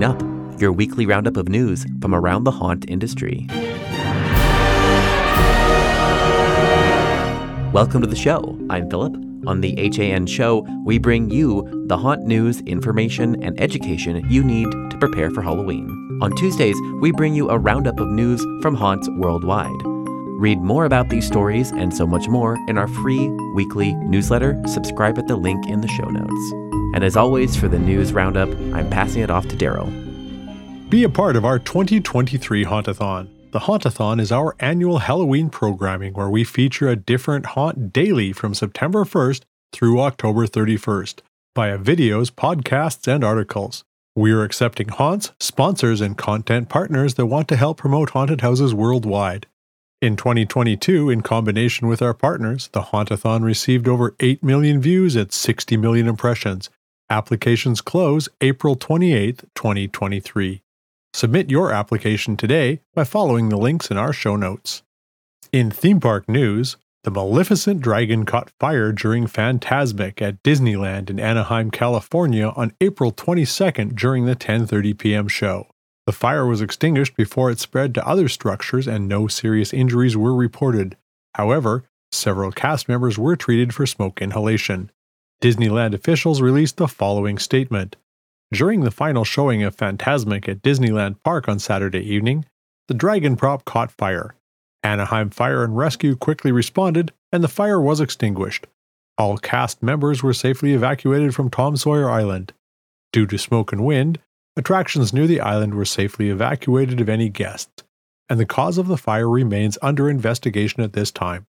Coming up, your weekly roundup of news from around the haunt industry. Welcome to the show. I'm Philip. On the HAN show, we bring you the haunt news, information, and education you need to prepare for Halloween. On Tuesdays, we bring you a roundup of news from haunts worldwide. Read more about these stories and so much more in our free weekly newsletter. Subscribe at the link in the show notes. And as always, for the news roundup, I'm passing it off to Daryl. Be a part of our 2023 Hauntathon. The Hauntathon is our annual Halloween programming where we feature a different haunt daily from September 1st through October 31st via videos, podcasts, and articles. We are accepting haunts, sponsors, and content partners that want to help promote haunted houses worldwide. In 2022, in combination with our partners, the Hauntathon received over 8 million views at 60 million impressions. Applications close April 28, 2023. Submit your application today by following the links in our show notes. In theme park news, the Maleficent Dragon caught fire during Fantasmic at Disneyland in Anaheim, California on April 22nd during the 10:30 p.m. show. The fire was extinguished before it spread to other structures and no serious injuries were reported. However, several cast members were treated for smoke inhalation. Disneyland officials released the following statement. During the final showing of Fantasmic at Disneyland Park on Saturday evening, the dragon prop caught fire. Anaheim Fire and Rescue quickly responded, and the fire was extinguished. All cast members were safely evacuated from Tom Sawyer Island. Due to smoke and wind, attractions near the island were safely evacuated of any guests, and the cause of the fire remains under investigation at this time.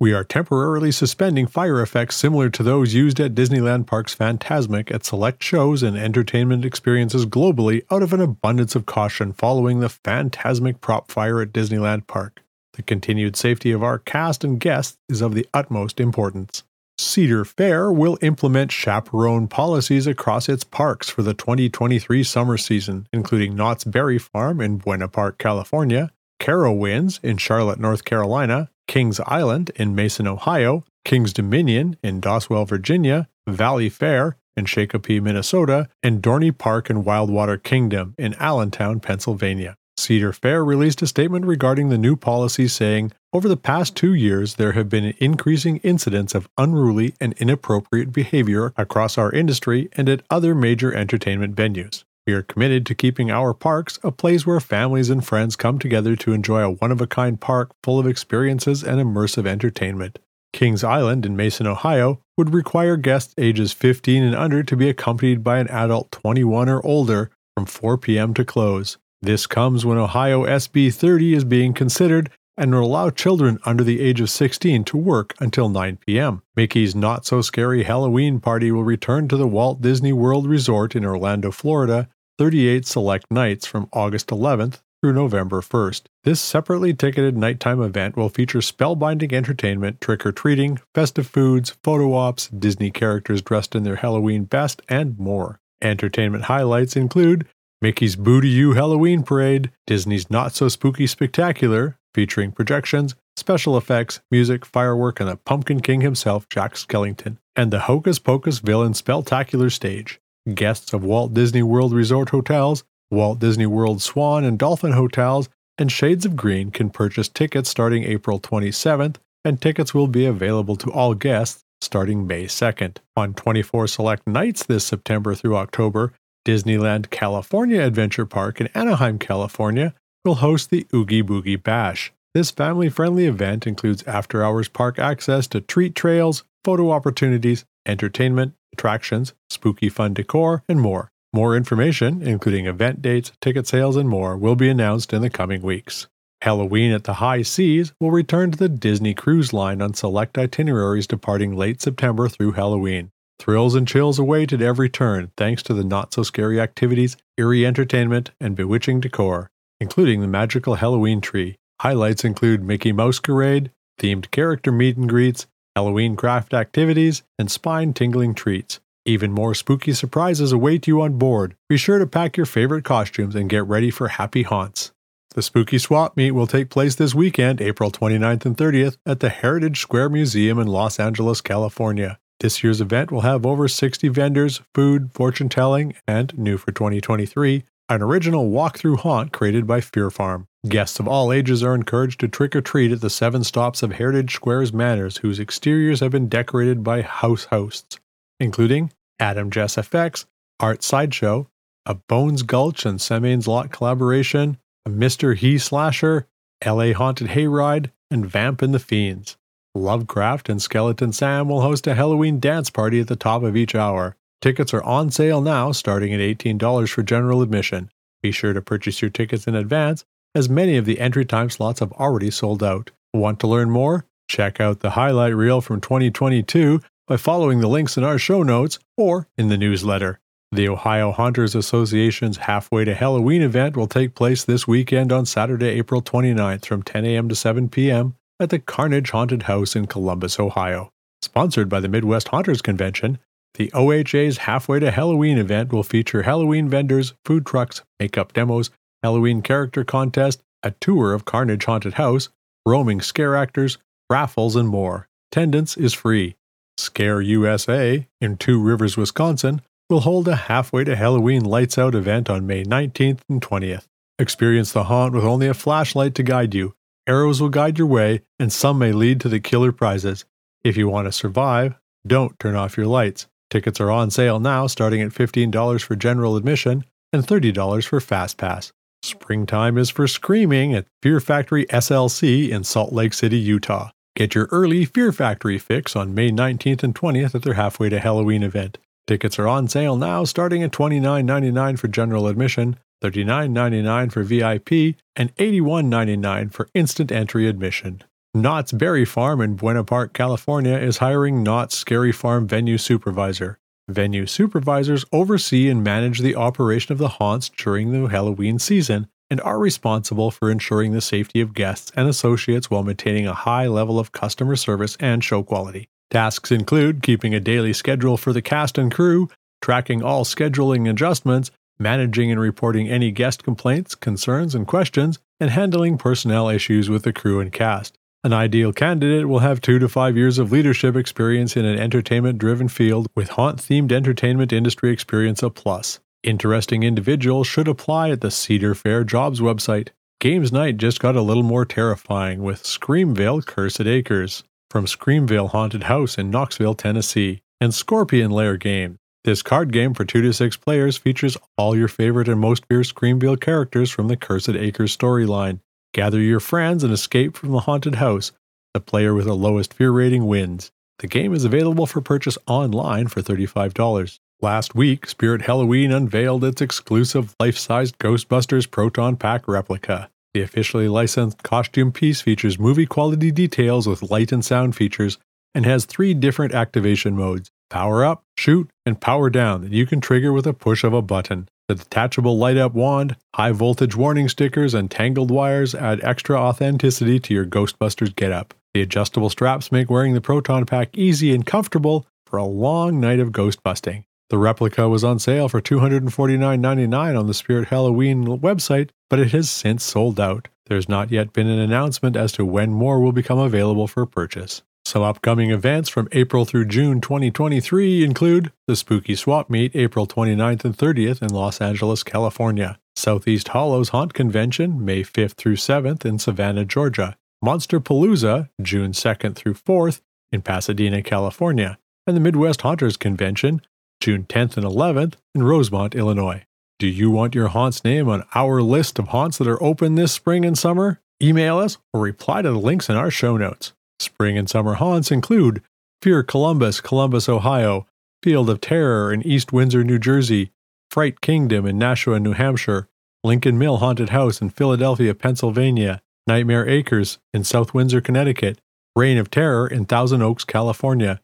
We are temporarily suspending fire effects similar to those used at Disneyland Park's Fantasmic at select shows and entertainment experiences globally out of an abundance of caution following the Fantasmic prop fire at Disneyland Park. The continued safety of our cast and guests is of the utmost importance. Cedar Fair will implement chaperone policies across its parks for the 2023 summer season, including Knott's Berry Farm in Buena Park, California, Carowinds in Charlotte, North Carolina, Kings Island in Mason, Ohio, Kings Dominion in Doswell, Virginia, Valleyfair in Shakopee, Minnesota, and Dorney Park and Wildwater Kingdom in Allentown, Pennsylvania. Cedar Fair released a statement regarding the new policy saying, Over the past two years, there have been increasing incidents of unruly and inappropriate behavior across our industry and at other major entertainment venues. We are committed to keeping our parks a place where families and friends come together to enjoy a one of a kind park full of experiences and immersive entertainment. Kings Island in Mason, Ohio would require guests ages 15 and under to be accompanied by an adult 21 or older from 4 p.m. to close. This comes when Ohio SB 30 is being considered and will allow children under the age of 16 to work until 9 p.m. Mickey's Not So Scary Halloween Party will return to the Walt Disney World Resort in Orlando, Florida 38 select nights from August 11th through November 1st. This separately ticketed nighttime event will feature spellbinding entertainment, trick or treating, festive foods, photo ops, Disney characters dressed in their Halloween best, and more. Entertainment highlights include Mickey's Boo-To You Halloween Parade, Disney's Not So Spooky Spectacular, featuring projections, special effects, music, firework, and the Pumpkin King himself, Jack Skellington, and the Hocus Pocus Villain Spectacular stage. Guests of Walt Disney World Resort hotels, Walt Disney World Swan and Dolphin hotels, and Shades of Green can purchase tickets starting April 27th, and tickets will be available to all guests starting May 2nd. On 24 select nights this September through October, Disneyland California Adventure Park in Anaheim, California will host the Oogie Boogie Bash. This family friendly event includes after hours park access to treat trails, photo opportunities, entertainment, attractions, spooky fun decor, and more. More information, including event dates, ticket sales, and more, will be announced in the coming weeks. Halloween at the High Seas will return to the Disney Cruise Line on select itineraries departing late September through Halloween. Thrills and chills await at every turn thanks to the not so scary activities, eerie entertainment, and bewitching decor, including the magical Halloween tree. Highlights include Mickey Mouse Parade, themed character meet and greets, Halloween craft activities, and spine tingling treats. Even more spooky surprises await you on board. Be sure to pack your favorite costumes and get ready for happy haunts. The Spooky Swap Meet will take place this weekend, April 29th and 30th, at the Heritage Square Museum in Los Angeles, California. This year's event will have over 60 vendors, food, fortune telling, and, new for 2023, an original walkthrough haunt created by Fear Farm. Guests of all ages are encouraged to trick or treat at the seven stops of Heritage Squares Manors, whose exteriors have been decorated by house hosts, including Adam Jess FX, Art Sideshow, a Bones Gulch and Semane's Lot collaboration, a Mr. He Slasher, LA Haunted Hayride, and Vamp and the Fiends. Lovecraft and Skeleton Sam will host a Halloween dance party at the top of each hour. Tickets are on sale now, starting at $18 for general admission. Be sure to purchase your tickets in advance, as many of the entry time slots have already sold out. Want to learn more? Check out the highlight reel from 2022 by following the links in our show notes or in the newsletter. The Ohio Haunters Association's Halfway to Halloween event will take place this weekend on Saturday, April 29th from 10 a.m. to 7 p.m. at the Carnage Haunted House in Columbus, Ohio. Sponsored by the Midwest Haunters Convention, the OHA's Halfway to Halloween event will feature Halloween vendors, food trucks, makeup demos, Halloween character contest, a tour of Carnage Haunted House, roaming scare actors, raffles, and more. Attendance is free. Scare USA in Two Rivers, Wisconsin will hold a halfway to Halloween lights out event on May 19th and 20th. Experience the haunt with only a flashlight to guide you. Arrows will guide your way, and some may lead to the killer prizes. If you want to survive, don't turn off your lights. Tickets are on sale now, starting at $15 for general admission and $30 for Fast Pass. Springtime is for screaming at Fear Factory SLC in Salt Lake City, Utah. Get your early Fear Factory fix on May 19th and 20th at their halfway to Halloween event. Tickets are on sale now, starting at $29.99 for general admission, $39.99 for VIP, and $81.99 for instant entry admission. Knott's Berry Farm in Buena Park, California is hiring Knott's Scary Farm venue supervisor. Venue supervisors oversee and manage the operation of the haunts during the Halloween season and are responsible for ensuring the safety of guests and associates while maintaining a high level of customer service and show quality. Tasks include keeping a daily schedule for the cast and crew, tracking all scheduling adjustments, managing and reporting any guest complaints, concerns, and questions, and handling personnel issues with the crew and cast. An ideal candidate will have two to five years of leadership experience in an entertainment driven field with haunt themed entertainment industry experience a plus. Interesting individuals should apply at the Cedar Fair Jobs website. Games Night just got a little more terrifying with Screamville Cursed Acres from Screamville Haunted House in Knoxville, Tennessee, and Scorpion Lair Game. This card game for 2 to 6 players features all your favorite and most fierce Screamville characters from the Cursed Acres storyline. Gather your friends and escape from the haunted house. The player with the lowest fear rating wins. The game is available for purchase online for $35. Last week, Spirit Halloween unveiled its exclusive life sized Ghostbusters Proton Pack replica. The officially licensed costume piece features movie quality details with light and sound features and has three different activation modes power up, shoot, and power down that you can trigger with a push of a button. The detachable light up wand, high voltage warning stickers, and tangled wires add extra authenticity to your Ghostbusters getup. The adjustable straps make wearing the Proton Pack easy and comfortable for a long night of ghost busting. The replica was on sale for $249.99 on the Spirit Halloween website, but it has since sold out. There's not yet been an announcement as to when more will become available for purchase. Some upcoming events from April through June 2023 include the Spooky Swap Meet April 29th and 30th in Los Angeles, California, Southeast Hollows Haunt Convention May 5th through 7th in Savannah, Georgia, Monsterpalooza June 2nd through 4th in Pasadena, California, and the Midwest Haunters Convention June 10th and 11th in Rosemont, Illinois. Do you want your haunt's name on our list of haunts that are open this spring and summer? Email us or reply to the links in our show notes. Spring and summer haunts include Fear Columbus, Columbus, Ohio, Field of Terror in East Windsor, New Jersey, Fright Kingdom in Nashua, New Hampshire, Lincoln Mill Haunted House in Philadelphia, Pennsylvania, Nightmare Acres in South Windsor, Connecticut, Reign of Terror in Thousand Oaks, California,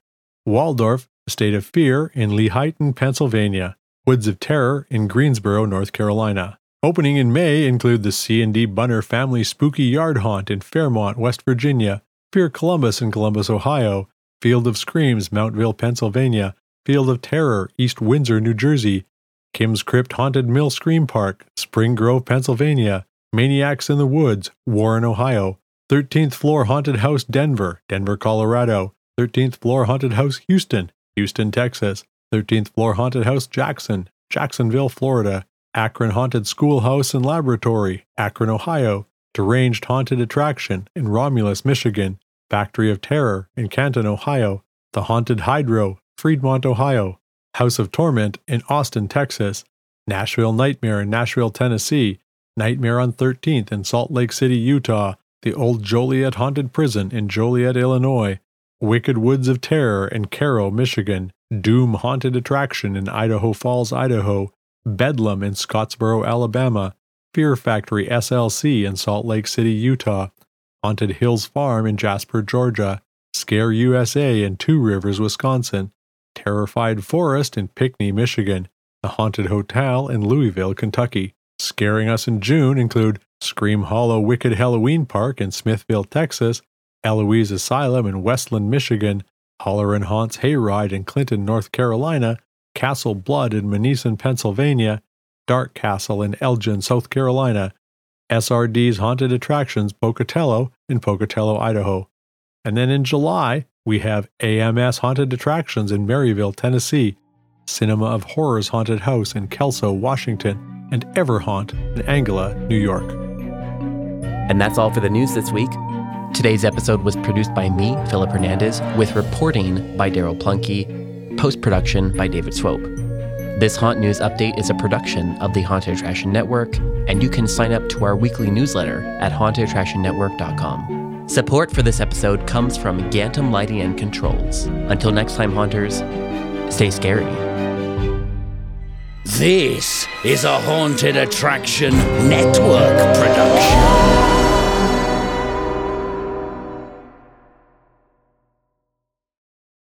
Waldorf State of Fear in Lehighton, Pennsylvania, Woods of Terror in Greensboro, North Carolina. Opening in May include the C&D Bunner Family Spooky Yard Haunt in Fairmont, West Virginia, Fear Columbus in Columbus, Ohio, Field of Screams, Mountville, Pennsylvania, Field of Terror, East Windsor, New Jersey, Kim's Crypt Haunted Mill Scream Park, Spring Grove, Pennsylvania, Maniacs in the Woods, Warren, Ohio, 13th Floor Haunted House, Denver, Denver, Colorado, 13th Floor Haunted House, Houston, Houston, Texas, 13th Floor Haunted House Jackson, Jacksonville, Florida, Akron Haunted Schoolhouse and Laboratory, Akron, Ohio, Deranged Haunted Attraction in Romulus, Michigan, Factory of Terror in Canton, Ohio, The Haunted Hydro, Fremont, Ohio, House of Torment in Austin, Texas, Nashville Nightmare in Nashville, Tennessee, Nightmare on 13th in Salt Lake City, Utah, the Old Joliet Haunted Prison in Joliet, Illinois, Wicked Woods of Terror in Caro, Michigan, Doom Haunted Attraction in Idaho Falls, Idaho, Bedlam in Scottsboro, Alabama, Fear Factory SLC in Salt Lake City, Utah, Haunted Hills Farm in Jasper, Georgia, Scare USA in Two Rivers, Wisconsin, Terrified Forest in Pinckney, Michigan, The Haunted Hotel in Louisville, Kentucky. Scaring us in June include Scream Hollow Wicked Halloween Park in Smithville, Texas, Eloise Asylum in Westland, Michigan, Holler and Haunts Hayride in Clinton, North Carolina, Castle Blood in Moneason, Pennsylvania, Dark Castle in Elgin, South Carolina, SRD's Haunted Attractions Pocatello in Pocatello, Idaho. And then in July, we have AMS Haunted Attractions in Maryville, Tennessee, Cinema of Horrors Haunted House in Kelso, Washington, and Everhaunt in Angola, New York. And that's all for the news this week. Today's episode was produced by me, Philip Hernandez, with reporting by Daryl Plunkey, post production by David Swope. This Haunt News update is a production of the Haunted Attraction Network, and you can sign up to our weekly newsletter at hauntedattractionnetwork.com. Support for this episode comes from Gantom Lighting and Controls. Until next time, Haunters, stay scary. This is a Haunted Attraction Network production.